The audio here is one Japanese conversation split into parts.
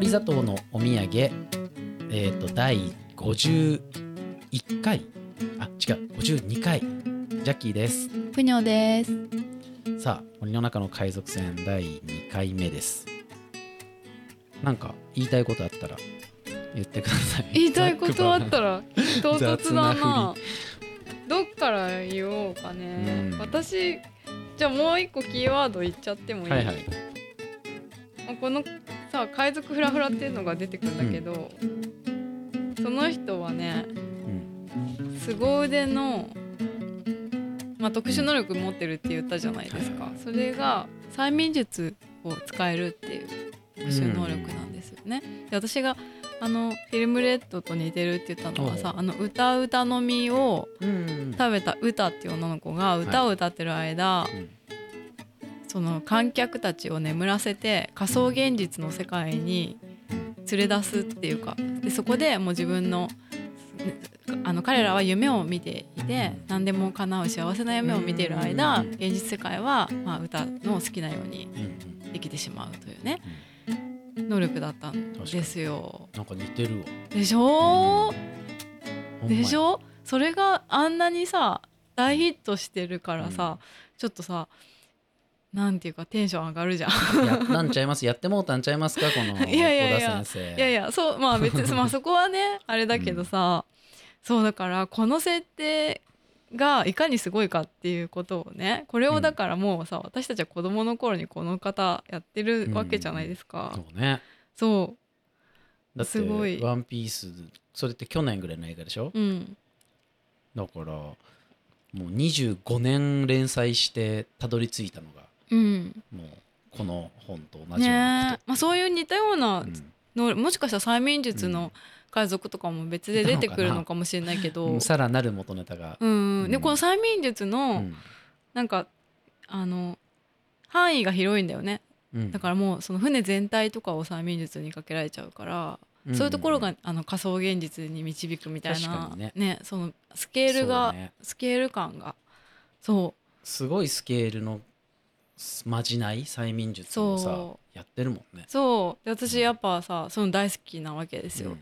氷砂糖のお土産。えっ、と第51回。あ違う。52回。ジャッキーです。ぷにょです。さあ森の中の海賊船。第2回目です。なんか言いたいことあったら言ってください。言いたいことあったら ら唐突だな。どっから言おうかね。う。ん。私じゃあもう一個キーワード言っちゃってもいい？はいはい。このさ海賊フラフラっていうのが出てくるんだけど、その人はねうん凄腕のまあ特殊能力持ってるって言ったじゃないですか。はいはい。それが催眠術を使えるっていう特殊能力なんですよね。で私があのフィルムレッドと似てるって言ったのはさあの歌う歌の実をうん食べた歌っていう女の子が歌を歌ってる間、うんその観客たちを眠らせて仮想現実の世界に連れ出すっていうかでそこでもう自分のあの彼らは夢を見ていて何でも叶う幸せな夢を見ている間現実世界はまあ歌の好きなようにうんうん。できてしまうというね能力だったんですよ。なんか似てるわ。でしょ？ほんまやでしょ？それがあんなにさ大ヒットしてるからさ、ちょっとさなんていうかテンション上がるじゃん。やったんちゃいます？やってもうたんちゃいますか？この いやいやいや。いやいやそうまあ別に まあそこはねあれだけどさ、そうだからこの設定がいかにすごいかっていうことをねこれをだからもうさ、私たちは子供の頃にこの方やってるわけじゃないですか。そうね。そだってすごい。ワンピースそれって去年ぐらいの映画でしょ？ううん。だからもう25年連載してたどり着いたのがうん。もうこの本と同じようなこねえ。まあ、そういう似たようなと、うん。のもしかしたら催眠術の海賊とかも別で出てくるのかもしれないけど、う んさらなる元ネタが、うん、でうん。この催眠術うのん。なんかあの範囲が広いんだよね。うん。だからもうその船全体とかを催眠術にかけられちゃうから、そういうところがあの仮想現実に導くみたいなにね。そのスケールが、ね。スケール感が。そすごいスケールのまじない催眠術をさそやってるもんね。うそう。で私やっぱさその大好きなわけですよ、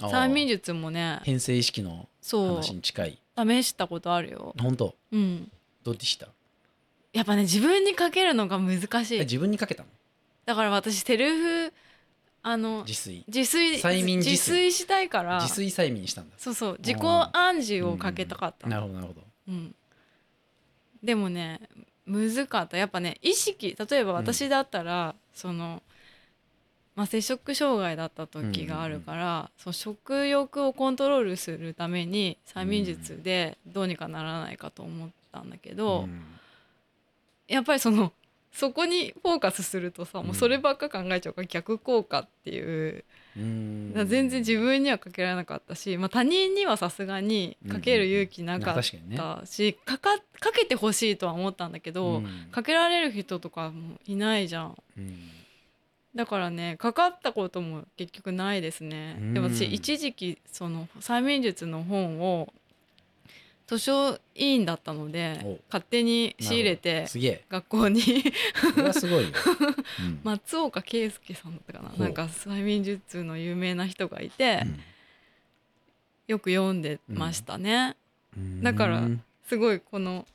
うん。催眠術もね変性意識のそう。話に近い。試したことあるよ。本当？うん。どうでした？やっぱね自分にかけるのが難しい。え自分にかけたの？だから私セルフあの自炊。自炊催眠自自炊炊したいから。自炊催眠にしたんだ。そうそう。自己暗示をかけたかった。なるほどなるほど。うん、でもね難かった。やっぱね意識例えば私だったら、その、まあ、摂食障害だった時があるから、その食欲をコントロールするために催眠術でどうにかならないかと思ったんだけど、うん。やっぱりそのそこにフォーカスするとさもうそればっか考えちゃうから逆効果っていう全然自分にはかけられなかったし、まあ、他人にはさすがにかける勇気なかったしかかかけてほしいとは思ったんだけど、うん。かけられる人とかもいないじゃん。うん。だからねかかったことも結局ないですね、うん。でも私一時期その催眠術の本を図書委員だったのでお。勝手に仕入れてすげえ。学校に。すごいよ、うん。松岡圭介さんだったかななんか催眠術の有名な人がいて、うん。よく読んでましたね、だからうん。すごいこの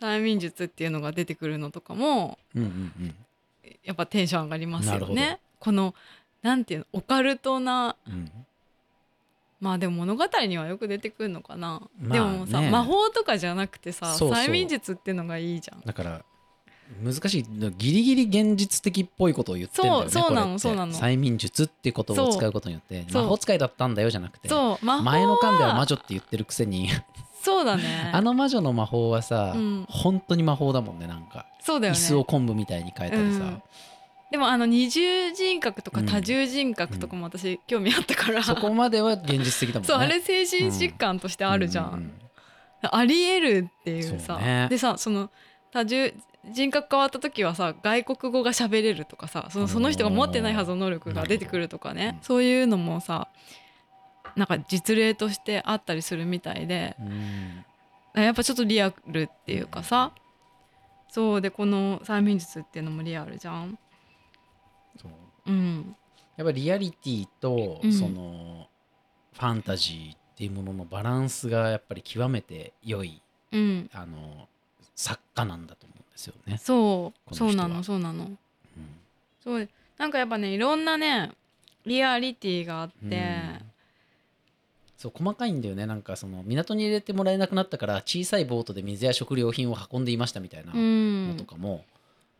催眠術っていうのが出てくるのとかもうんうんやっぱテンション上がりますよね。このなんていうのオカルトなうんまあでも物語にはよく出てくるのかな、まあでもさね魔法とかじゃなくてさ催眠術っていうのがいいじゃん。だから難しいギリギリ現実的っぽいことを言ってんだよねそうそうなのそうなの。催眠術ってことを使うことによって魔法使いだったんだよじゃなくてそう魔法は前の巻では魔女って言ってるくせに。そうだね。あの魔女の魔法はさ、うん。本当に魔法だもんねなんか、そうだよね。椅子を昆布みたいに変えたりさ、うんでもあの二重人格とかうん。多重人格とかも私興味あったから、そこまでは現実的だもんね。そうあれ精神疾患としてあるじゃん、ありえるっていうさ。でさその多重人格変わった時はさ外国語が喋れるとかさそのその人が持ってないはずの能力が出てくるとかね。そういうのもさなんか実例としてあったりするみたいで。うん。やっぱちょっとリアルっていうかさ。そうでこの催眠術っていうのもリアルじゃん。そううん。やっぱりリアリティとうん。そのファンタジーっていうもののバランスがやっぱり極めて良いうん。あの作家なんだと思うんですよね。そう。そうなのそうなの。うん。そう。なんかやっぱねいろんなねリアリティがあって、うん。そう細かいんだよね。なんかその港に入れてもらえなくなったから小さいボートで水や食料品を運んでいましたみたいなうのんとかも、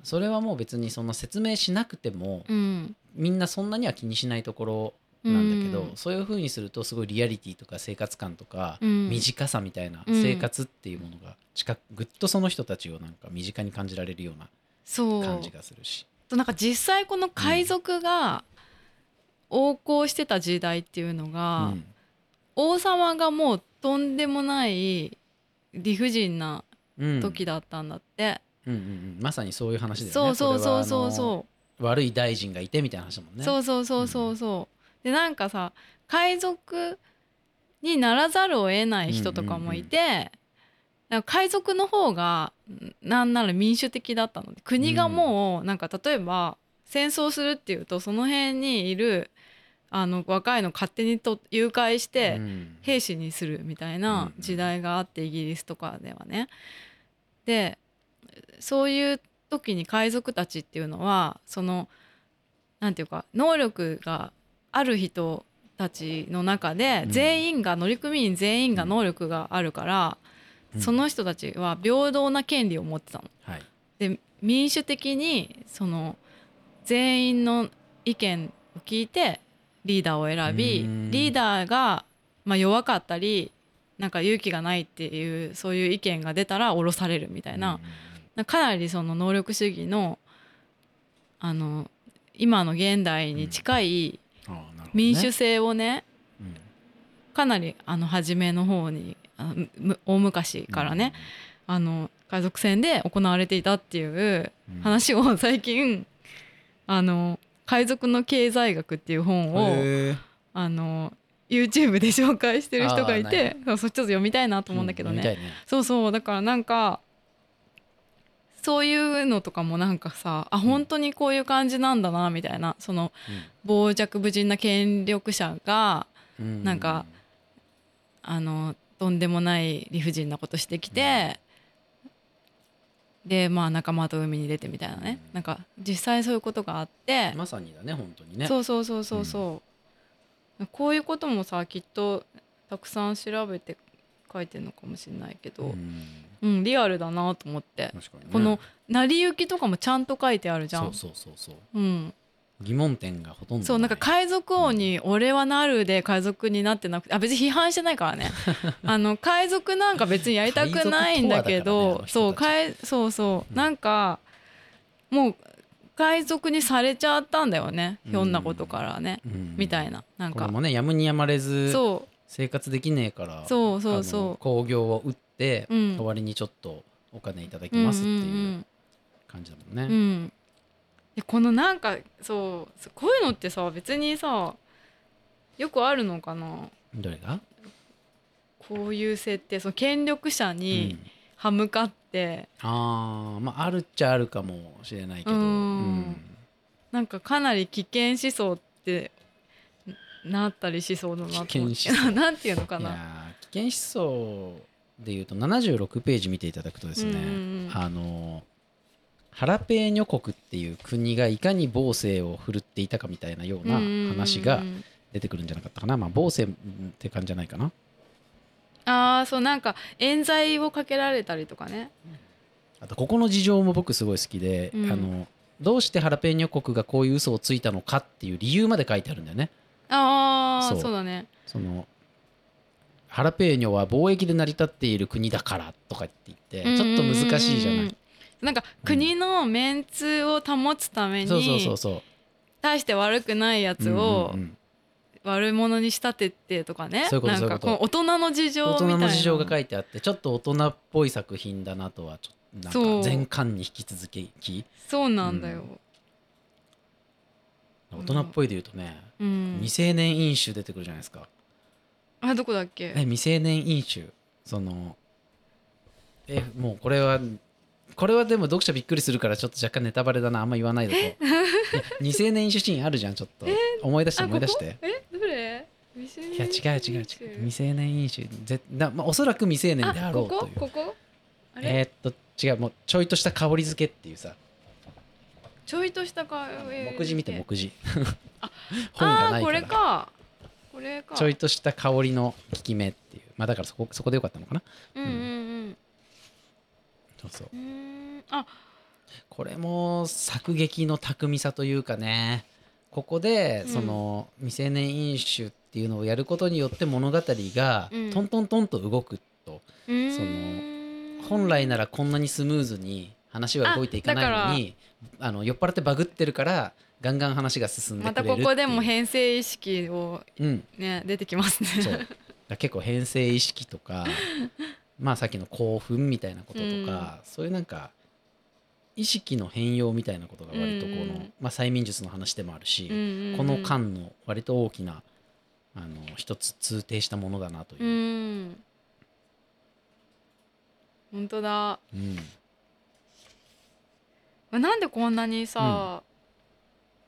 それはもう別にその説明しなくても、うん。みんなそんなには気にしないところなんだけど、うん。そういう風にするとすごいリアリティとか生活感とか、うん。短さみたいなうん。生活っていうものが近くぐっとその人たちをなんか身近に感じられるような感じがするし。となんか実際この海賊が横行してた時代っていうのが、うん。王様がもうとんでもない理不尽なうん時だったんだって、うんうんうん。まさにそういう話だよね。そうそうそうそう。そう悪い大臣がいてみたいな話だもんね。そうそうそうそうそう。でなんかさ海賊にならざるを得ない人とかもいて、なんか海賊の方がんなんなら民主的だったので国がもうなんか例えば戦争するっていうとその辺にいるあの若いの勝手にと誘拐してうん。兵士にするみたいな時代があってイギリスとかではね。でそういう時に海賊たちっていうのはそのなんていうか能力がある人たちの中でうん。全員が乗組員全員が能力があるから、うん。その人たちは平等な権利を持ってたの。はい。で民主的にその全員の意見を聞いてリーダーを選びうん。リーダーがまあ弱かったりなんか勇気がないっていうそういう意見が出たら降ろされるみたいな、かなりその能力主義のあの今の現代に近い民主制をねうん。かなりあの初めの方にあ大昔からね、あの海賊船で行われていたっていううん。話を最近あの海賊の経済学っていう本をあの YouTube で紹介してる人がいてそうちょっと読みたいなと思うんだけどね。そうそうだからなんかそういうのとかもなんかさあ本当にこういう感じなんだなみたいな。その傍若無人な権力者がうん。なんかあのとんでもない理不尽なことしてきて、でまあ仲間と海に出てみたいなね、うんなんか実際そういうことがあって、まさにだね本当にね。そうそうそうそうそう、こういうこともさきっとたくさん調べて書いてるのかもしれないけど、ううんんリアルだなと思って。ね。この成り行きとかもちゃんと書いてあるじゃん。そうそうそうそう。うん、疑問点がほとんどそうなんか海賊王に「俺はなる」で海賊になってなくてあ別に批判してないからね。あの海賊なんか別にやりたくないんだけ海賊とはだからねそうそうそう。うん。なんかもう海賊にされちゃったんだよね。うんひょんなことからね。うん。みたいな。なんか。これもねやむにやまれずそ生活できねえからそうそうそ興行を売ってううん。代わりにちょっとお金いただきうんますってういうん感じだもんね。うん。うんでこのなんかそうこういうのってさ別にさよくあるのかな？どれが？こういう設定。その権力者うにん。歯向かって、あーまああるっちゃあるかもしれないけど。うん。うん。なんかかなり危険思想ってなったりしそうだなと思って。危険思想。なんていうのかいやなー危険思想でいうと76ページ見ていただくとですね、うんうんうん。あのハラペーニョ国っていう国がいかに暴政を振るっていたかみたいなような話が出てくるんじゃなかったかな、まあ暴政って感じじゃないかな。ああそうなんか冤罪をかけられたりとかね。あとここの事情も僕すごい好きで、うん。あのどうしてハラペーニョ国がこういう嘘をついたのかっていう理由まで書いてあるんだよねああそう。だね。そのハラペーニョは貿易で成り立っている国だからとかって言ってちょっと難しいじゃない、うんうんうんなんか国のメンツを保つためそうそうそうにそう。大して悪くないやつをうんうんうん。悪者に仕立ててとかね。そういうことなんかこう大人の事情み大たいな。人の事情が書いてあってちょっと大人っぽい作品だなとはちょっとなんそう。か全巻に引き続きそうなんだよ、大人っぽいで言うとね、うん。未成年飲酒出てくるじゃないですか。あどこだっけ？え未成年飲酒。そのえもうこれはこれはでも読者びっくりするからちょっと若干ネタバレだなあんま言わないでと。未成年飲酒シーンあるじゃんちょっと。思い出してあ思い出して。え？どれ？未成いや違う違う違う。未う成年飲酒。ぜだ、まあ、おそらく未成年であろうという。ここ？ここ？えーっと違うもうちょいとした香り付けっていうさちょいとしたか目次見て目次。あ 本がないから。れか。これか。ちょいとした香りの効き目っていう。まあだからそこそこでよかったのかな。うんうんうん。そうそう。うあ。これも作劇の巧みさというかね。ここでうん。その未成年飲酒っていうのをやることによって物語がうん。トントントンと動くと、うーん。その本来ならこんなにスムーズに話は動いていかないのにあの酔っ払ってバグってるからガンガン話が進んでまたここでも編成意識をうん。ね出てきますね。結構編成意識とか まあさっきの興奮みたいなこととか、そういうなんか意識の変容みたいなことが割とこの、うんうん。まあ、催眠術の話でもあるし、うんうんうん。この間の割と大きなあの一つ通底したものだなという。う、ん。本当だ。うんなんでこんなにさ、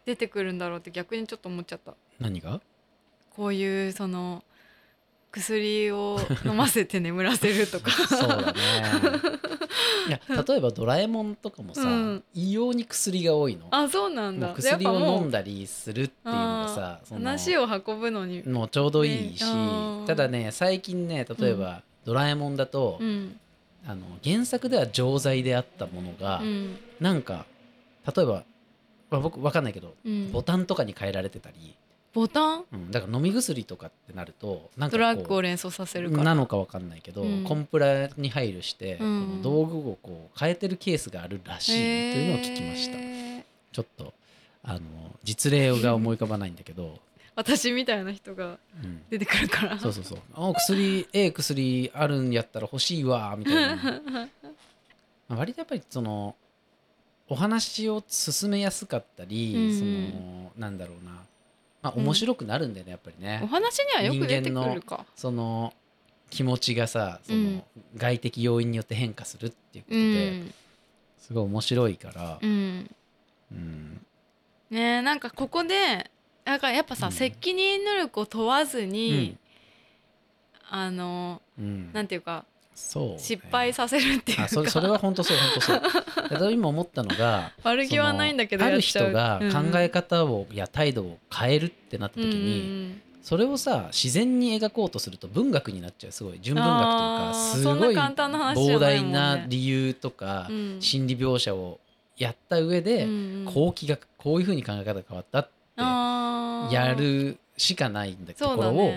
出てくるんだろうって逆にちょっと思っちゃった。何が？こういうその薬を 飲ませて眠らせるとか。そうだね。いや例えば「ドラえもん」とかもさ、うん。異様に薬が多いの。あそうなんだ。薬を飲んだだりするっていうのがさ話を運ぶのに。もうちょうどいいし、ねうん。ただね最近ね例えば「ドラえもん」だと、うん。あの原作では錠剤であったものが、うんなんか例えば、まあ、僕わかんないけど、うん。ボタンとかに変えられてたり、ボタン？うん、だから飲み薬とかってなるとなんかドラッグこを連想させるうから。なのかわかんないけど、うん。コンプラに配慮して、うん。この道具をこう変えてるケースがあるらしいというのを聞きました。へー。ちょっとあの実例が思い浮かばないんだけど、私みたいな人がうん、出てくるから。そうそうそう「あ薬ええ薬あるんやったら欲しいわ」みたいな。まあ割とやっぱりそのお話を進めやすかったり、うんそのなんだろうな、まあ、面白くなるんだよねやっぱりね、お話にはよく出てくるか。その気持ちがさその、うん。外的要因によって変化するっていうことうで、ん。すごい面白いから。う、ん。うん。ねえなんかここでなんかやっぱさ、うん。責任能力を問わずうにん、あのうん。なんていうかそうね。失敗させるっていうか。あそれそれは本当そう本当そう。だ今思ったのが悪気はないんだけどある人がうん考え方を、や態度を変えるってなった時に、それをさ自然に描こうとすると文学になっちゃうすごい。純文学というかすごい膨大な理由とか、うん。うん心理描写をやった上で、うんうん。こう気がこういうふうに考え方が変わったってやるしかないんだとそうころを、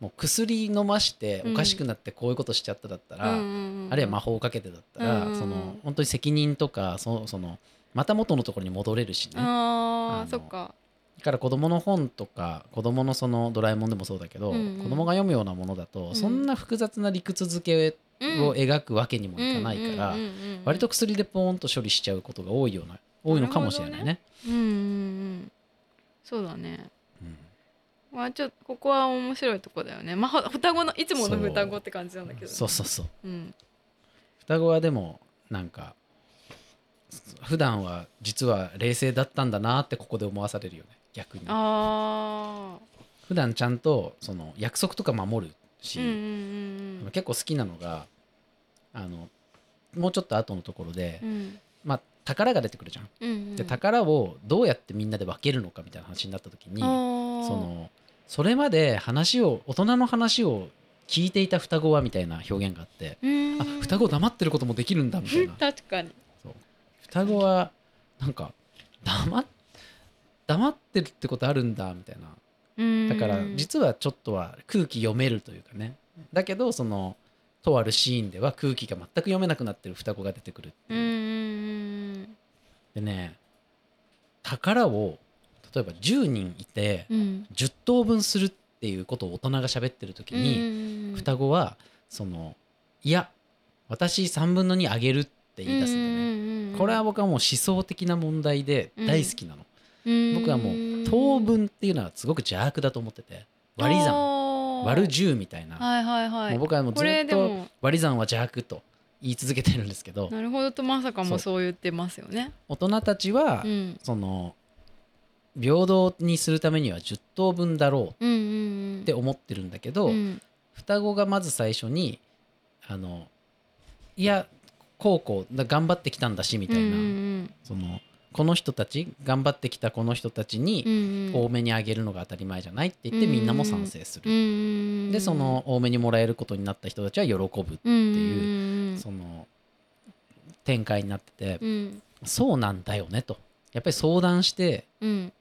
もう薬飲ましてうん。おかしくなってこういうことしちゃっただったら、うんあるいは魔法をかけてだったら、うんその本当に責任とかそそのまた元のところに戻れるしね。ああのーそっか。だから子供の本とか子供のそのドラえもんでもそうだけど、うんうん。子供が読むようなものだと、ん。そんな複雑な理屈付けを描くわけにもいかないから、割と薬でポーンと処理しちゃうことが多いような多いのかもしれないね。うんうんうん。そうだね。うんまあちょっとここは面白いとこだよね。まあほ双子のいつもの双子って感じなんだけどね。そうそうそう。うん。双子はでもなんか普段は実は冷静だったんだなってここで思わされるよね。逆に。あ普段ちゃんとその約束とか守るし、ーうんうんうん。結構好きなのがあのもうちょっと後のところで、うん。まあ宝が出てくるじゃん。うんうん。で宝をどうやってみんなで分けるのかみたいな話になった時にそのそれまで話を大人の話を聞いていた双子はみたいな表現があって、うん。あ双子黙ってることもできるんだみたいな。確かに。双子はなんか黙っ黙ってるってことあるんだみたいな。だから実はちょっとは空気読めるというかね。だけどそのとあるシーンでは空気が全く読めなくなってる双子が出てくるっていう。でね宝を例えば10人いてうん。うん10等分するっていうことを大人が喋ってる時に、に双子はそのいや私3分の2あげるって言い出すんだよね、これは僕はもう思想的な問題で大好きなの、僕はもう等分っていうのはすごく邪悪だと思ってて割り算。割る10みたいな、はいはいはい。もう僕はもうずっと割り算は邪悪と言い続けてるんですけど。なるほどとまさかもそう言ってますよね。大人たちは、うん。その平等にするためには10等分だろうんうんううん。って思ってるんだけど、うん。双子がまず最初にあのいやこうこうだ頑張ってきたんだしみたいな、うんうんそのこの人たち頑張ってきたこの人たちうんにうん。多めにあげるのが当たり前じゃないって言ってみんなも賛成する。うんうんでその多めにもらえることになった人たちは喜ぶってうんうんいううん。その展開になってて、うん。そうなんだよねと。やっぱり相談してうん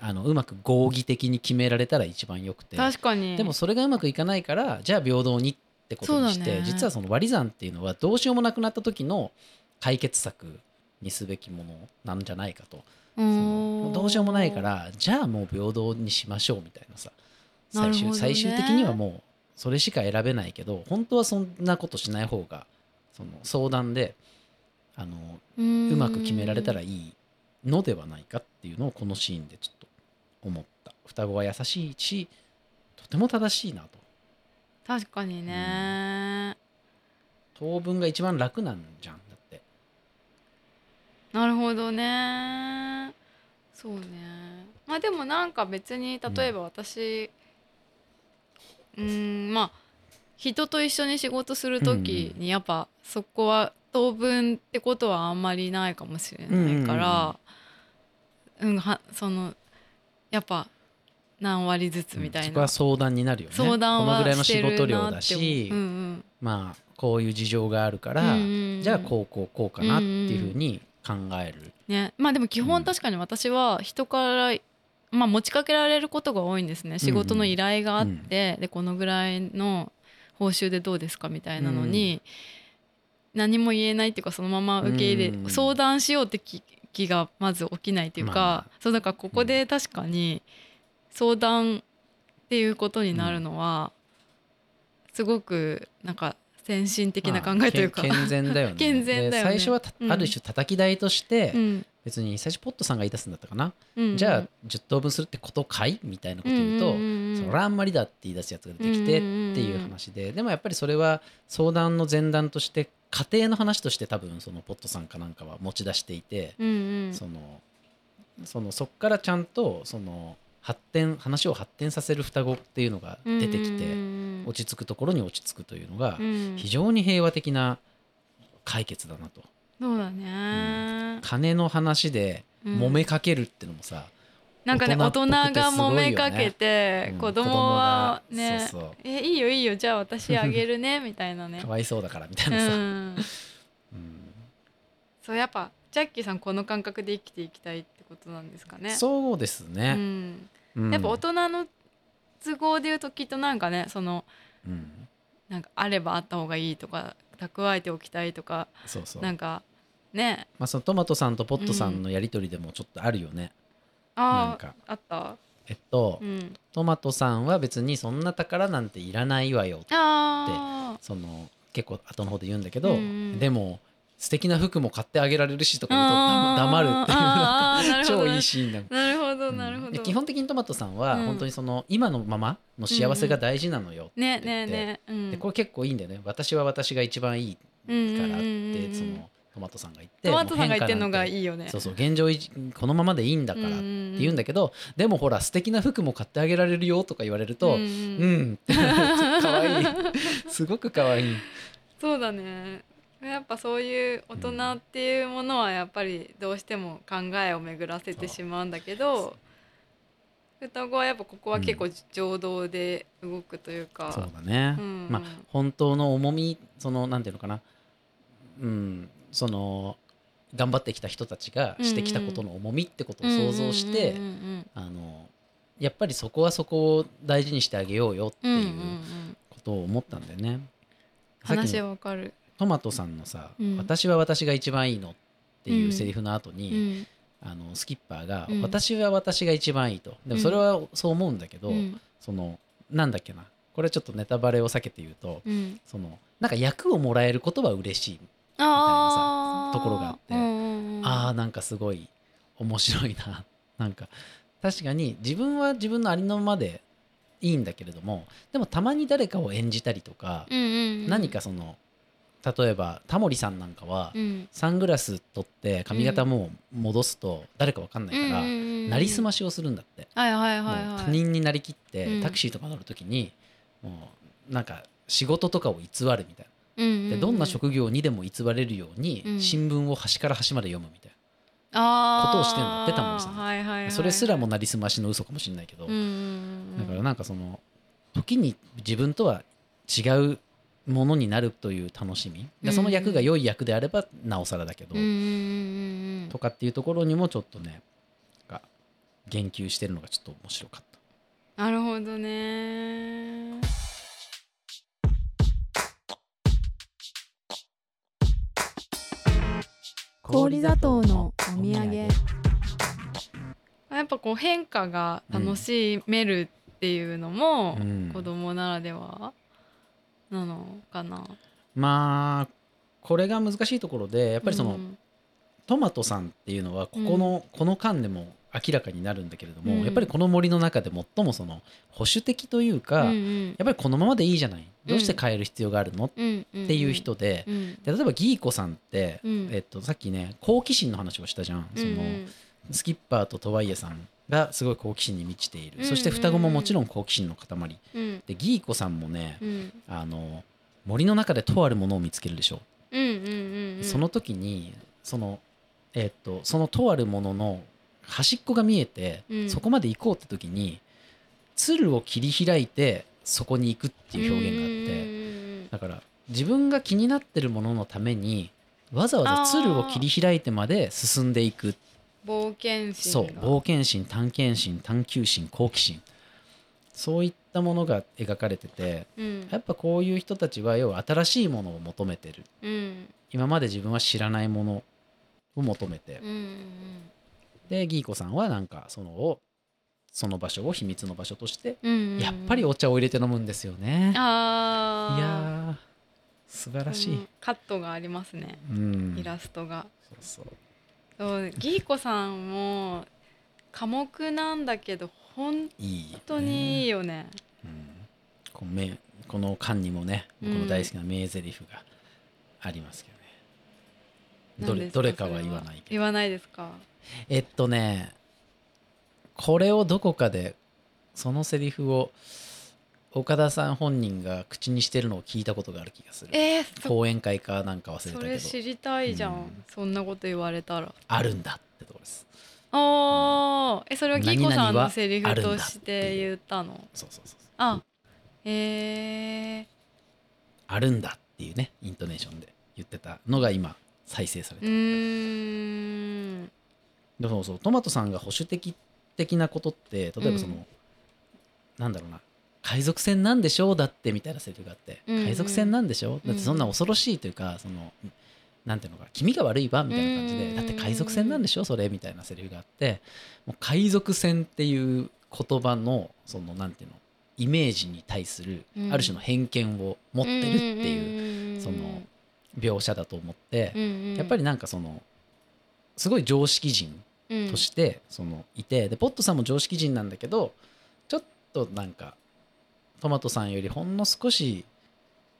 あのうまく合議的に決められたら一番よくて。確かに。でもそれがうまくいかないからじゃあ平等にってことにして、ね。実はその割り算っていうのはどうしようもなくなった時の解決策にすべきものなんじゃないかと。どうしようもないからじゃあもう平等にしましょうみたいなさ最終ね。最終的にはもうそれしか選べないけど本当はそんなことしない方がその相談であのううまく決められたらいいのではないかっていうのをこのシーンでちょっと思った。双子は優しいしとても正しいなと。確かにね。当分が一番楽なんじゃん。だって。なるほどね。そうね。まあでもなんか別に例えば私うんまあ人と一緒に仕事する時にやっぱそこは当分ってことはあんまりないかもしれないからうんはそのやっぱ何割ずつみたいな。そこは相談になるよね。相談このぐらいの仕事量だし、うんうん。まあこういう事情があるから、うんうん。じゃあこうこうこうかなっていうふうに考える、ね。まあでも基うん本確かに私は人から、まあ、持ちかけられることが多いんですね。仕事の依頼があって、でこのぐらいの報酬でどうですかみたいなのに、何も言えないっていうかそのまま受け入れ、うん。相談しようって気気がまず起きないっていうか、まあそうだからここで確かに相談っていうことになるのは、すごくなんか先進的な考えというか、まあけ健全だよね。健全だよね。で最初はある種叩き台として、うん別に最初ポットさんが言い出すんだったかな、うんじゃあ10等分するってことかい？みたいなこと言うと、んんんそれはあんまりだって言い出すやつが出てきてっていう話で、でもやっぱりそれは相談の前段として家庭の話として多分そのポットさんかなんかは持ち出していて、うんうん。そのそのそっからちゃんとその発展話を発展させる双子っていうのが出てきて、て落ち着くところに落ち着くというのがうん。非常に平和的な解決だなと。そうだね、金の話でうん。揉めかけるってのもさ、なんかね大人が揉めかけて、うん。子供はねそうそう。えいいよいいよじゃあ私あげるね みたいなね。かわいそうだからみたいうなさ、ん。うん。そうやっぱジャッキーさんこの感覚で生きていきたいってことなんですかね。そうですうね、ん、うん。やっぱ大人の都合で言うときっとなんかねそのうん。なんかあればあった方がいいとか蓄えておきたいとかそうそう。なんかね。まあ、そのトマトさんとポットさんのやり取りでもちょっとあるよね、なんあか。ああった。えっと、うん。トマトさんは別にそんな宝なんていらないわよあその結構後の方で言うんだけど、うんうん。でも素敵な服も買ってあげられるしとか言うとあー。黙るっていうあーなるほど超いいシーンなの。なるほどうんなるほど、で基本的にトマトさんはうん。本当にその今のままの幸せが大事なのよって言ねって、ねねうん。でこれ結構いいんだよね。私は私が一番いいからってうんうんうんうん。そのトマトさんが言ってトマトさんが言ってるのがいいよね。そうそう現状このままでいいんだからって言うんだけど、でもほら素敵な服も買ってあげられるよとか言われると、うんかわいい。すごくかわいい。そうだね。やっぱそういう大人っていうものはやっぱりどうしても考えを巡らせてしまうんだけど双子はやっぱここは結構情動で動くというか、そうだね、うん。まあ本当の重みそのなんていうのかな。うんその頑張ってきた人たちがしてきたことの重みってことを想像して、あのやっぱりそこはそこを大事にしてあげようよっていうことを思ったんだよね。話わかる、トマトさんのさ、うん。私は私が一番いいの」っていうセリフの後うに、ん。あのスキッパーが、うん。私は私が一番いい」と。でもそれはそう思うんだけど、うん。そのなんだっけな。これちょっとネタバレを避けて言うとうん、そのなんか役をもらえることは嬉しい、あー。ところがあってあーなんかすごい面白いな。なんか確かに自分は自分のありのままでいいんだけれどもでもたまに誰かを演じたりとか、何かその例えばタモリさんなんかは、うん。サングラス取って髪型も戻すと誰かわかんないから、なりすましをするんだって、他人になりきって、うん。タクシーとか乗る時にもうなんか仕事とかを偽るみたいでどんな職業にでも偽れるように、うん。新聞を端から端まで読むみたいあー。ことをしてんだってタモリさんはいはいはいそれすらもなりすましの嘘かもしれないけど、うんうんうんだからなんかその時に自分とは違うものになるという楽しみ。でその役が良い役であればなおさらだけど、うんとかっていうところにもちょっとね言及してるのがちょっと面白かった。なるほどね氷砂糖のお土産。やっぱこう変化が楽しめるっていうのもうん。子供ならではなのかな。まあこれが難しいところでやっぱりその、うん。トマトさんっていうのはここの、この間でも明らかになるんだけれども、うん。やっぱりこの森の中で最もその保守的というか、うんうやんっぱりこのままでいいじゃない。どうして変える必要があるの、っうんうんていう人で,、うん。で例えばギーコさんって、うん。えっと、さっきね好奇心の話をしたじゃん。そのうん。スキッパーとトワイエさんがすごい好奇心に満ちている、うん。そして双子ももちろん好奇心の塊。うん。でギーコさんもね、うん。あの森の中でとあるものを見つけるでしょ、うんうんうんうん。その時にそのえっとそのとあるものの端っこが見えて、うん。そこまで行こうって時に鶴を切り開いてそこに行くっていう表現があって、うん。だから自分が気になってるもののためにわざわざ鶴を切り開いてまで進んでいく。冒険心そうが冒険心探検心探求心好奇心。そういったものが描かれててうん。やっぱこういう人たちは要は新しいものを求めてる。うん。今まで自分は知らないものを求めて。うんうんでギーコさんはなんかそのをその場所を秘密の場所としてうんうん。やっぱりお茶を入れて飲むんですよね。いあー。やー素晴らしい。うん。カットがありますね。うん。イラストが、そうそう。ギーコさんも寡黙なんだけど本いい、ね。当にいいよね。うん。この名この間にもね僕の大好きな名台詞がありますけどね、どれどれかはそ言わないけど。言わないですか？えっとねこれをどこかでそのセリフを岡田さん本人が口にしてるのを聞いたことがある気がする。えー、そ講演会かなんか忘れそたけど。れ知りたいじゃん、うん。そんなこと言われたら。あるんだってところです。あー。えそれはギーコさんのセリフとして言ったの？そうそうそうそう。あ。へえあるんだっていうねイントネーションで言ってたのが今再生されうてる、ーんでそうそうトマトさんが保守的的なことって例えばその、うん。なんだろうな海賊船なんでしょうだってみたいなセリフがあって、うんうん。海賊船なんでしょう？ん。だってそんな恐ろしいというかそのなんていうのか気味が悪いわみたいな感じで、うん。だって海賊船なんでしょそれみたいなセリフがあってもう海賊船っていう言葉のそのなんていうのイメージに対するうん。ある種の偏見を持ってるっていう、いうその描写だと思って、ややっぱりなんかそのすごい常識人りとしてそのいてでポットさんも常識人なんだけどちょっとなんかトマトさんよりほんの少し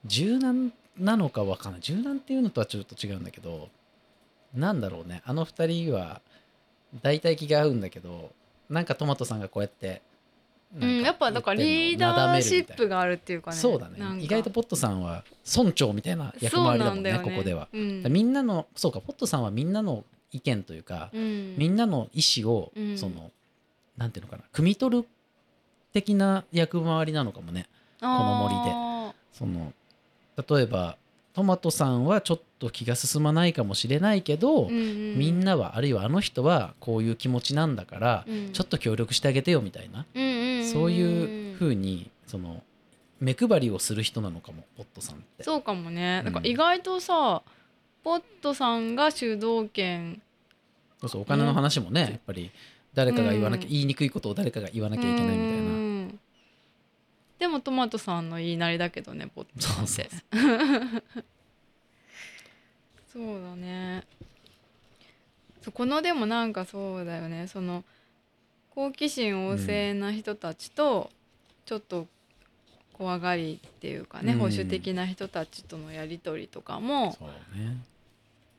柔軟なのかわかんない。柔軟っていうのとはちょっと違うんだけどなんだろうね。あの二人は大体気が合うんだけどなんかトマトさんがこうやってうん、やっぱだからリーダーシップがあるっていうかね。そうだね。意外とポットさんは村長みたいな役回りだもんねそうなんだよここでは。うん。みんなのそうかポットさんはみんなの意見というか、うん。みんなの意思を、うん。そのなんていうのかな汲み取る的な役回りなのかもね。この森で。その例えばトマトさんはちょっと気が進まないかもしれないけど、みんなはあるいはあの人はこういう気持ちなんだから、ちょっと協力してあげてよみたいな、そういうふうにその目配りをする人なのかもポットさんって。そうかもねうん。だから意外とさ、ポットさんが主導権。そうそうお金の話もね、やっぱり誰かが言わなきゃ、うん。言いにくいことを誰かが言わなきゃいけないみたいな。うん。でもトマトさんの言いなりだけどねポットさんって。そう だね。そこのでもなんかそうだよね。その好奇心旺盛な人たちと、ちょっと怖がりっていうかね、うん。保守的な人たちとのやり取りとかもそうね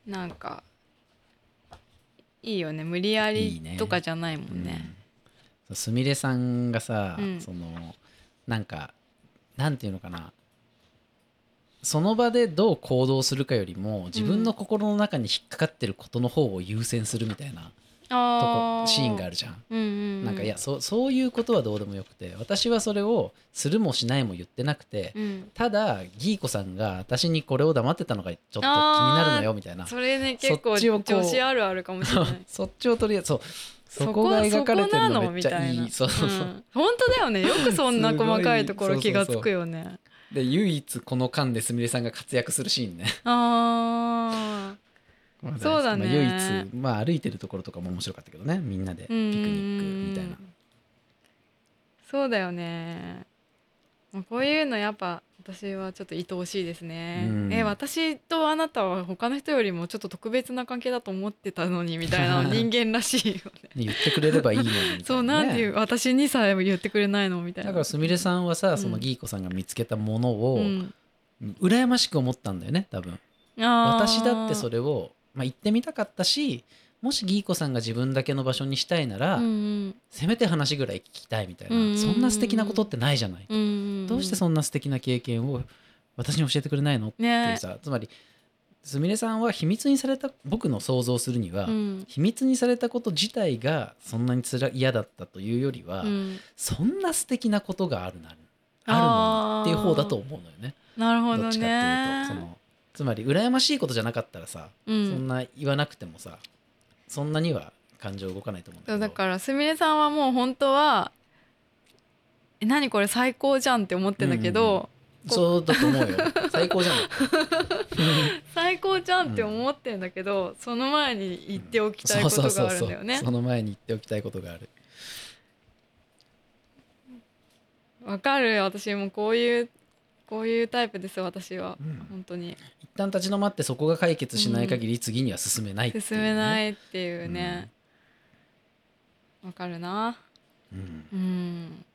なんかいいよね。無理やりとかじゃないもんね。すみれさんがさ、うん。そのなんかなんていうのかな。その場でどう行動するかよりも自分の心の中に引っかかってることの方を優先するみたいなとあこシーンがある。るじゃん。うんうんうん、なんかいやそそういうことはどうでもよくて私はそれをするもしないも言ってなくて、うん、ただギーコさんが私にこれを黙ってたのがちょっと気になるのよみたいな。それね結構女子あるあるかもしれない。そっちをとりあえずそう。そこが描かれてるのめっちゃいい。そそうそうそう、うん。本当だよね。よくそんな細かいところ気がつそうそうそうくよね。で唯一この間ですみれさんが活躍するシーンね。あそうだね。まあ唯一まあ歩いてるところとかも面白かったけどね。みんなであピクニックみたいな。そうだよね。まあこういうのやっぱ私はちょっと愛おしいですね。うん。え私とあなたは他の人よりもちょっと特別な関係だと思ってたのにみたいな 人間らしいよね。言ってくれればいいのにみたいなね。そうなんで私にさえ言ってくれないのみたいな。だからすみれさんはさそのうんギーコさんが見つけたものを、うん。羨ましく思ったんだよね多分。私だってそれを、まあ、行ってみたかったしもしギーコさんが自分だけの場所にしたいなら、うんうん。せめて話ぐらい聞きたいみたいな、うんそんな素敵なことってないじゃない、うんうんどうしてそんな素敵な経験を私に教えてくれないの？っていうね。さ、つまりすみれさんは秘密にされた僕の想像するには、うん。秘密にされたこと自体がそんなにつら嫌だったというよりは、うん。そんな素敵なことがあるなるあるのにっていう方だと思うのよね。なるほどどっちかねっていうとそのつまり羨ましいことじゃなかったらさ、うん。そんな言わなくてもさそんなには感情動かないと思うんだけど。だからすみれさんはもう本当は「え何これ最高じゃん」って思ってんだけど、そうだと思うよ。最高じゃない 最高じゃんって思ってんだけど、その前に言っておきたいことがあるんだよね。そ。の前に言っておきたいことがある。わかる私もこういうこういうタイプです私は、うん。本当に。一旦立ち止まってそこが解決しない限り次には進めないっていうね、進めないっていうね。わ、かるな。うん。うん、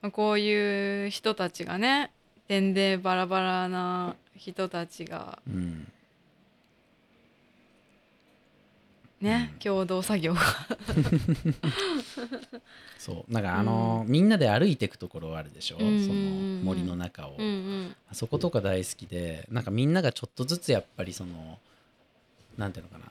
まあこういう人たちがね点でバラバラな人たちがうんね、うん。共同作業が。そう。なんかあの、みんなで歩いていくところあるでしょ、うん。うんうんその森の中を、うんうん。あそことか大好きでなんかみんながちょっとずつやっぱりそのなんていうのかな。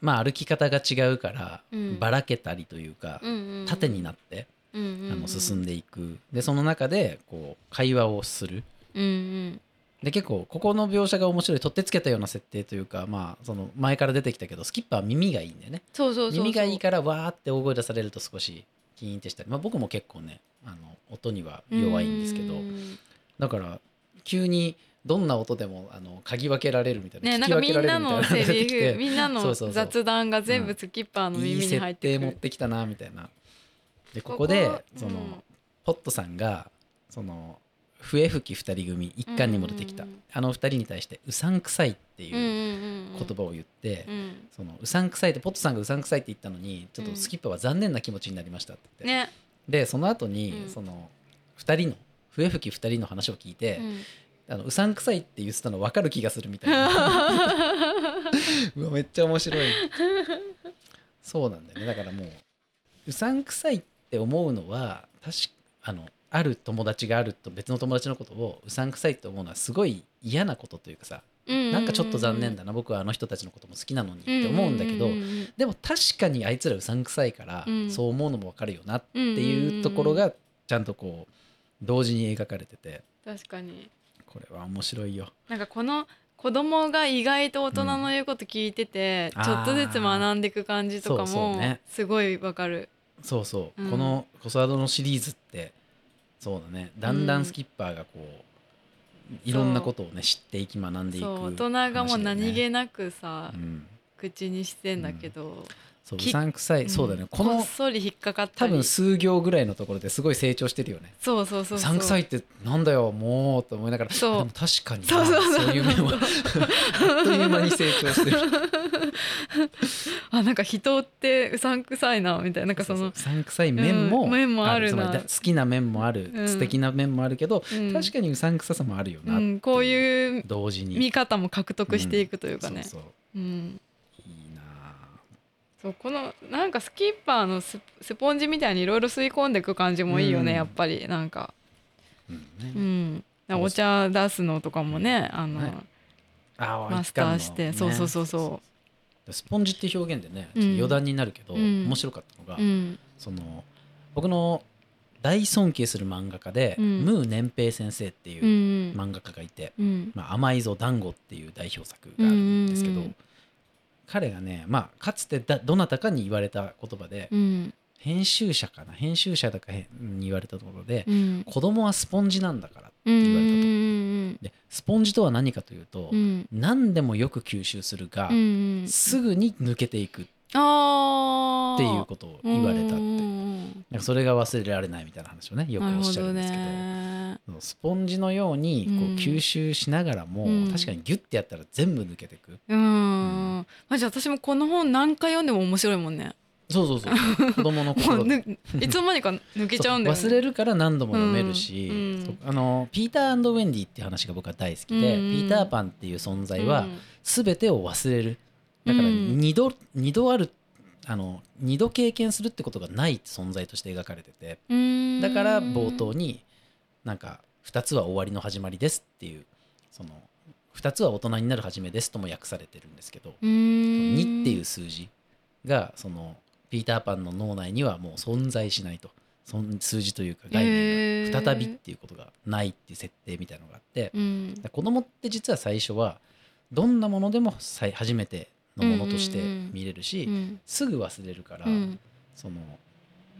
まあ歩き方が違うから、うん。ばらけたりというか、うんうん縦になって、うんうん。あの進んでいく。でその中でこう会話をする。うんうんで結構ここの描写が面白い取ってつけたような設定というかまあその前から出てきたけどスキッパーは耳がいいんだよね。そうそうそう耳がいいからわーって大声出されると少しキーンってしたり、まあ、僕も結構ねあの音には弱いんですけど。うん。だから急にどんな音でもあの嗅ぎ分けられるみたいな、ねなんかみんなのセリフみんなの雑談が全部スキッパーのいい耳に入ってくる持ってきたなみたいな。でここでその、うん。ポットさんがその笛吹き二人組一巻にも出てきた、うんうんうん。あの二人に対して「うさんくさい」っていううんうんうんうん。言葉を言って、うん。そのうさんくさいってポットさんがうさんくさいって言ったのにちょっとスキッパーは残念な気持ちになりましたって言って、ね。でその後に、うん。その2人の笛吹き2人の話を聞いて、うん。あのうさんくさいって言ってたの分かる気がするみたいな。うわめっちゃ面白い。そうなんだよね。だからもううさんくさいって思うのは確かあのある友達があると別の友達のことをうさんくさいって思うのはすごい嫌なことというかさなんかちょっと残念だな僕はあの人たちのことも好きなのにって思うんだけど、うんうんうん。でも確かにあいつらうさんくさいから、うん。そう思うのもわかるよなってうんいうところがちゃんとこう同時に描かれてて。確かに。これは面白いよ。なんかこの子供が意外と大人の言うこと聞いてて、うん。ちょっとずつ学んでいく感じとかもね。すごいわかる。そうそう、うん。この「コソアド」のシリーズってそうだね。だんだんスキッパーがこう、いろんなことをね知っていき学んでいくそう。大人がもう何気なくさうん。口にしてんだけど、そううきさんくさい、そうだね。ここっのそり引っかかったり。多分数行ぐらいのところですごい成長してるよね。そうそうそうう。さんくさいってなんだよもうと思いながら。そう。でも確かになそうそういう面は。あっという間に成長してる。あなんか人ってうさんくさいなみたいな。なんかそのそうさんくさい面も,、うん面もあるな。好きな面もある、うん。素敵な面もあるけど、うん。確かにうさんくささもあるよな、う。ん、こういう同時に。見方も獲得していくというかね、そうそう。うん、そうこのなんかスキッパーのススポンジみたいにいろいろ吸い込んでいく感じもいいよね、うん。やっぱりなんか、うんね。お茶出すのとかもねあの、はいあマスターして。そうそうそうそスポンジっていう表現でね、うん。余談になるけど、うん。面白かったのが、うん。その僕の大尊敬する漫画家で、うん。ムー年平先生っていううん漫画家がいて、うん。まあ、甘いぞ団子っていう代表作があるんですけど、うん彼がね、まあ、かつてだどなたかに言われた言葉で、うん。編集者かな？編集者だかに言われたところで、うん。子供はスポンジなんだからってうん言われたと。うんでスポンジとは何かというと、うん。何でもよく吸収するが、うんすぐに抜けていくっあていうことを言われたって。うんなんかそれが忘れられないみたいな話をねよくおっしゃるんですけど。スポンジのようにこううん。吸収しながらも、うん。確かにギュッてやったら全部抜けていく、うん、まあ、じゃあ私もこの本何回読んでも面白いもんね。そうそうそう。子供のも心うぬいつの間にか抜けちゃうんだよね。忘れるから何度も読めるし、うんあのピーターウェンディって話が僕は大好きで、うんピーターパンっていう存在はうん。全てを忘れる。だからうん。二度二度あるあの二度経験するってことがない存在として描かれててうん。だから冒頭になんか2つは終わりの始まりですっていうその2つは大人になる始めですとも訳されてるんですけどうん。2っていう数字がそのピーターパンの脳内にはもう存在しないと。そん数字というか概念が再びっていうことがないっていう設定みたいなのがあってうん。だから子供って実は最初はどんなものでも最初めてのものとして見れるし、うん。すぐ忘れるから、うん。その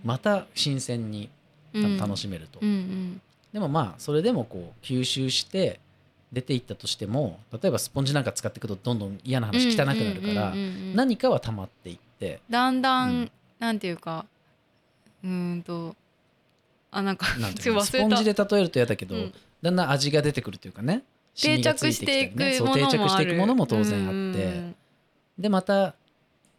また新鮮にうん。楽しめると、うんうん。でもまあそれでもこう吸収して出ていったとしても例えばスポンジなんか使っていくとどんどん嫌な話汚くなるから何かは溜まっていって。だんだん、うん。なんていうかうーんとあなんかなんていうの？スポンジで例えると嫌だけど、うん。だんだん味が出てくるというかね定着していくものも定着していくものも当然あって、うんでまた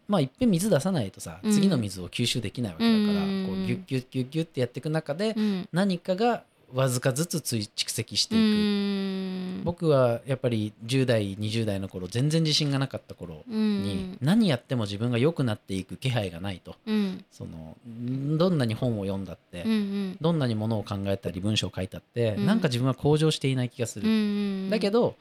まあいっぺん水出さないとさ、うん。次の水を吸収できないわけだから、うん。こうギュッギュッギュッギュッってやっていく中で、うん。何かがわずかずつつい蓄積してういく、ん。僕はやっぱり10代20代の頃全然自信がなかった頃に、何やっても自分が良くなっていく気配がないと。うん。そのんどんなに本を読んだって、うんうん。どんなにものを考えたり文章を書いたって、うん。なんか自分は向上していない気がする、うんだけど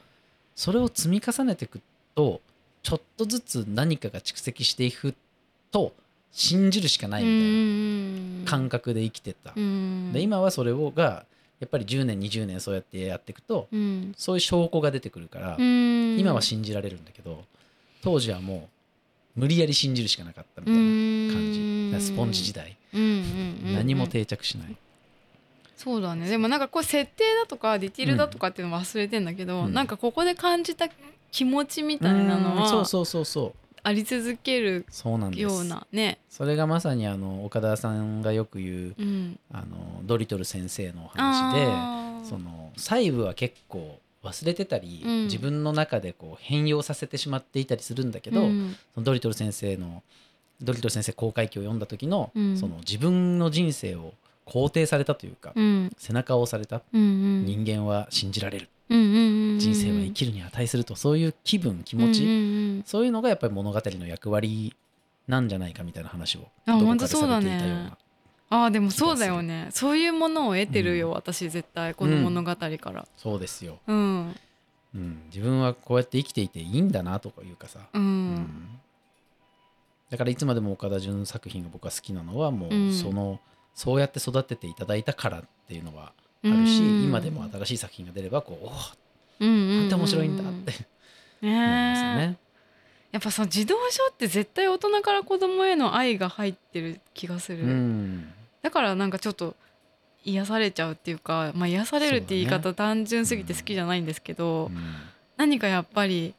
それを積み重ねていくとちょっとずつ何かが蓄積していくと信じるしかないみたいな感覚で生きてた、うん。で今はそれをがやっぱり10年20年そうやってやっていくとうん。そういう証拠が出てくるから、うん。今は信じられるんだけど当時はもう無理やり信じるしかなかったみたいな感じ。スポンジ時代。うんうんうんうん。何も定着しない、そうだね。でもなんかこう設定だとかディティールだとかっていうの忘れてんだけど、うん。なんかここで感じた気持ちみたいなのはうん。そうそうそうそうあり続けるそうなんです。ようなね。それがまさにあの岡田さんがよく言ううん、あのドリトル先生のお話でその細部は結構忘れてたり、うん。自分の中でこう変容させてしまっていたりするんだけど、うん。そのドリトル先生のドリトル先生公開記を読んだ時の,、うん。その自分の人生を肯定されたというか、うん。背中を押された、うんうん。人間は信じられる、うんうんうん人生は生きるに値するとそういう気分気持ち、うんうんうんそういうのがやっぱり物語の役割なんじゃないかみたいな話をあどこかでされていたようねな。あーでもそうだよね。そういうものを得てるよ、うん私絶対この物語から。そうですよ、うん。うん、自分はこうやって生きていていいんだなとかいうかさ、うん、うん。だからいつまでも岡田准作品が僕は好きなのはもうん。うその、そうやって育てていただいたからっていうのはあるし、うん。今でも新しい作品が出ればこうおおなんて面白いんだってね。やっぱその児童書って絶対大人から子供への愛が入ってる気がする、うん。だからなんかちょっと癒されちゃうっていうか、まあ、癒されるって言い方単純すぎて好きじゃないんですけど、うん。何かやっぱり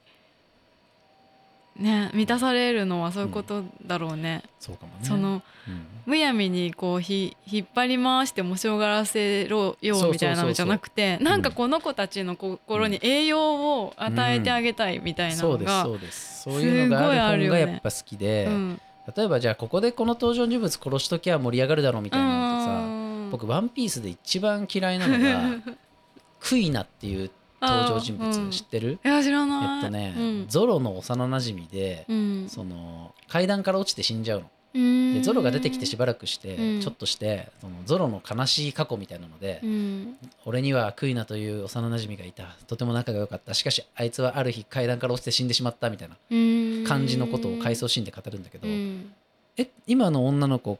ね満たされるのはそういうことだろうね。そうかもね。そのうん。むやみにこうひ引っ張り回して面白がらせろようみたいなのじゃなくてうなんかこの子たちの心に栄養を与えてあげたいみたいなそうですのがそうです。そういうのがある本がやっぱ好きで、うん。例えばじゃあここでこの登場人物殺しときゃ盛り上がるだろうみたいなのってさ、うん。僕「ワンピースで一番嫌いなのが クイナっていう登場人物知ってる、いや知らない。えっとね、うん。ゾロの幼なじみで、うん。その階段から落ちて死んじゃうの。うん。でゾロが出てきてしばらくして、うん。ちょっとしてそのゾロの悲しい過去みたいなので、うん。俺にはクイナという幼なじみがいた。とても仲が良かった。しかしあいつはある日階段から落ちて死んでしまったみたいなうん。感じのことを回想シーンで語るんだけど、うん。え今の女の子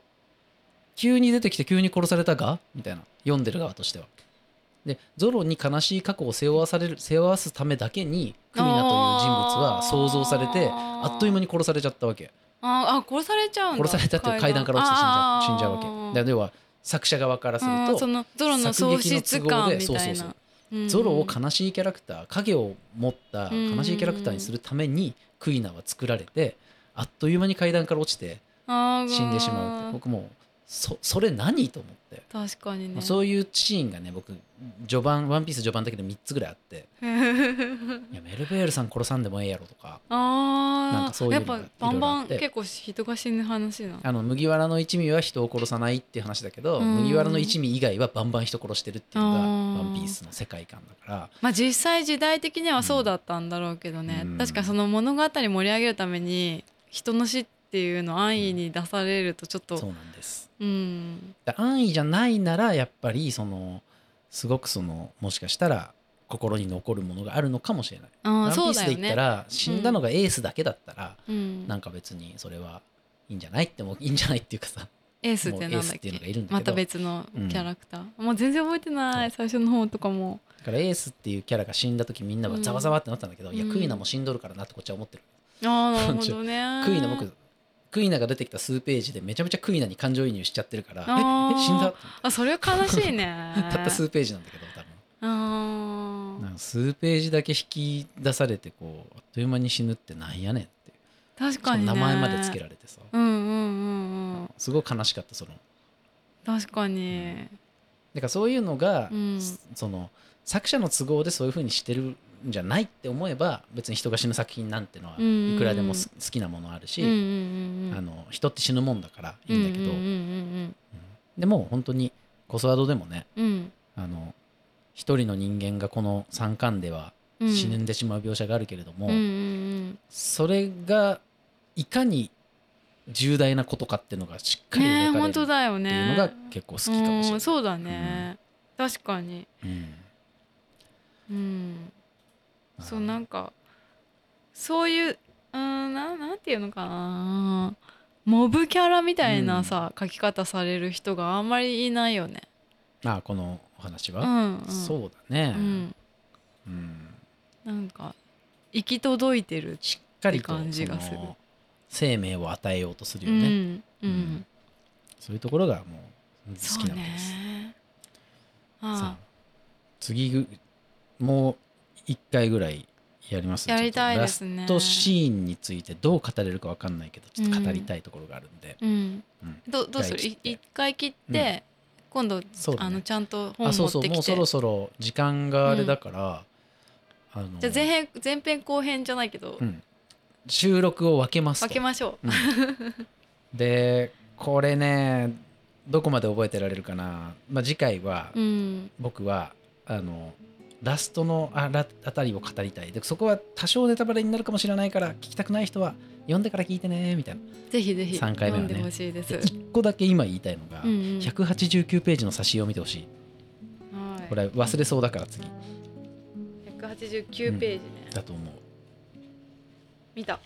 急に出てきて急に殺されたが？みたいな。読んでる側としては。でゾロに悲しい過去を背負わされる背負わすためだけにクイナという人物は想像されてあっという間に殺されちゃったわけ。ああ殺されちゃうんだ。殺されたって階段。から落ちて死んじゃ死んじゃうわけ。あーだから要は作者側からするとそのゾロの喪失感みたいな。うん。ゾロを悲しいキャラクター影を持った悲しいキャラクターにするためにクイナは作られてあっという間に階段から落ちて死んでしまうって。僕もうそそれ何と思って、確かにね。そういうシーンがね僕序盤「ワンピース序盤だけで3つぐらいあって「いやメルベールさん殺さんでもええやろ」とか。なんあかそういうあやっぱバンバン結構人が死ぬ話なあの麦わらの一味は人を殺さないっていう話だけど、うん。麦わらの一味以外はバンバン人殺してるっていうのが「あー。ワンピースの世界観だから。まあ実際時代的にはそうだったんだろうけどね、うん。確かその物語盛り上げるために人の死っていうのを安易に出されるとちょっとそうなんです。うん。だ安易じゃないならやっぱりそのすごくそのもしかしたら心に残るものがあるのかもしれない。ああワンピースそうだよね。で言ったら、死んだのがエースだけだったら、うん。なんか別にそれはいいんじゃないってもいいんじゃないっていうかさエースってなんだっもうエースっていうのがけいるんだけどまた別のキャラクター、もう全然覚えてない最初の方とかも。だからエースっていうキャラが死んだ時みんなはざわざわってなったんだけど、いやうんクイナも死んどるからなってこっちは思ってる、ああなるほどね。クイナ僕クイナが出てきた数ページでめちゃめちゃクイナに感情移入しちゃってるから。ええ死んだ？あそれは悲しいね。たった数ページなんだけど多分。なんか数ページだけ引き出されてこうあっという間に死ぬってなんやねんって確かに、ね、名前まで付けられてさ、うんうんうんうん。すごい悲しかったその。確かに。だからそういうのが、うん。その作者の都合でそういうふうにしてるんじゃないって思えば別に人が死ぬ作品なんてのはうんうんうん。いくらでもす好きなものあるし、うんうんうんうん。あの人って死ぬもんだからいいんだけど、うんうんでも本当にコスワードでもねうん。うんあの一人の人間がこの三巻ではうん。死んでしまう描写があるけれども、うんうんそれがいかに重大なことかっていうのがしっかりね描かれるっ本当だよていうねのが結構好きかもしれない。うんそうだね、確かに。うん。うんそうなんかそういううんななんていうのかな。モブキャラみたいなさ、書き方される人があんまりいないよね。あこのお話は、うんうん、そうだね、うん、うん。なんか行き届いてるしっかり感じがする。生命を与えようとするうよね、んうん。うん。そういうところがもう好きなわけです。ね。さあ。あ次ぐもう一回ぐらいやりますやりたいですね。ラストシーンについてどう語れるかわかんないけどちょっと語りたいところがあるんで、うん。うん。どどうする？一回切って今度、あのちゃんと本あそう持ってきて。そうもうそろそろ時間があれだから、あのじゃあ前編前編後編じゃないけど、うん。収録を分けますと。分けましょう。でこれねどこまで覚えてられるかな、まあ、次回はうん。僕はあのラストのあらあたりを語りたい。でそこは多少ネタバレになるかもしれないから聞きたくない人は読んでから聞いてねみたいな。ぜひぜひ三回目はね。読んでほしいです。で1個だけ今言いたいのが、うんうん。189ページの挿絵を見てほしい。はい。これ忘れそうだから次。189ページね、だと思う。見た。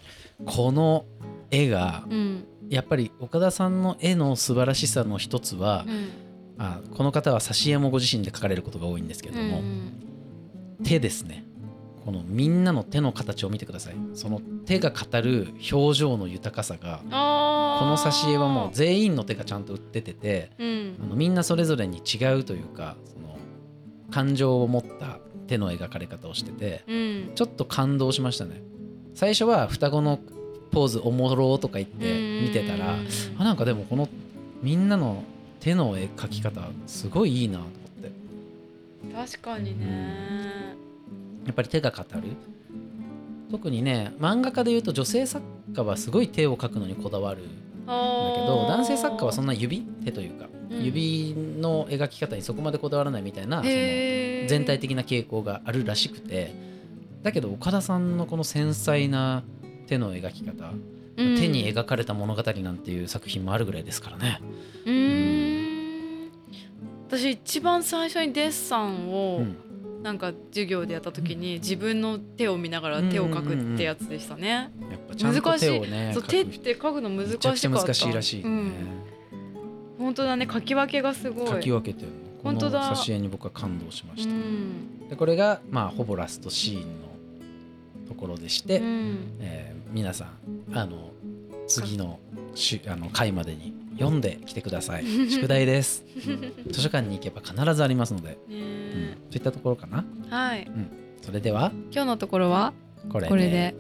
この絵がうん。やっぱり岡田さんの絵の素晴らしさの一つはう、ん。あこの方は挿絵もご自身で描かれることが多いんですけれども、うん手ですね。このみんなの手の形を見てください。その手が語る表情の豊かさがこの挿絵はもう全員の手がちゃんと売ってててうん。あのみんなそれぞれに違うというかその感情を持った手の描かれ方をしててうん。ちょっと感動しましたね。最初は双子のポーズおもろとか言って見てたらあなんかでもこのみんなの手の絵描き方すごいいいなと確かにね、やっぱり手が語る。特にね漫画家でいうと女性作家はすごい手を描くのにこだわるんだけど男性作家はそんな指手というか、うん、指の描き方にそこまでこだわらないみたいなその全体的な傾向があるらしくてだけど岡田さんのこの繊細な手の描き方、うん、手に描かれた物語なんていう作品もあるぐらいですからね。うん私一番最初にデッサンを、うんなんか授業でやった時に自分の手を見ながら手を描くってやつでしたね。やっぱちゃんと手をねそう手って描くの難しかった。難しいらしい、ね、うん、本当だね書き分けがすごい。書き分けてる本当だ。挿絵に僕は感動しました。うん、でこれがまあほぼラストシーンのところでして、うん、えー、皆さんあの次のしあの回までに読んできてください。宿題です。図書館に行けば必ずありますので、うん、そういったところかな。はい、うん、それでは今日のところは？これで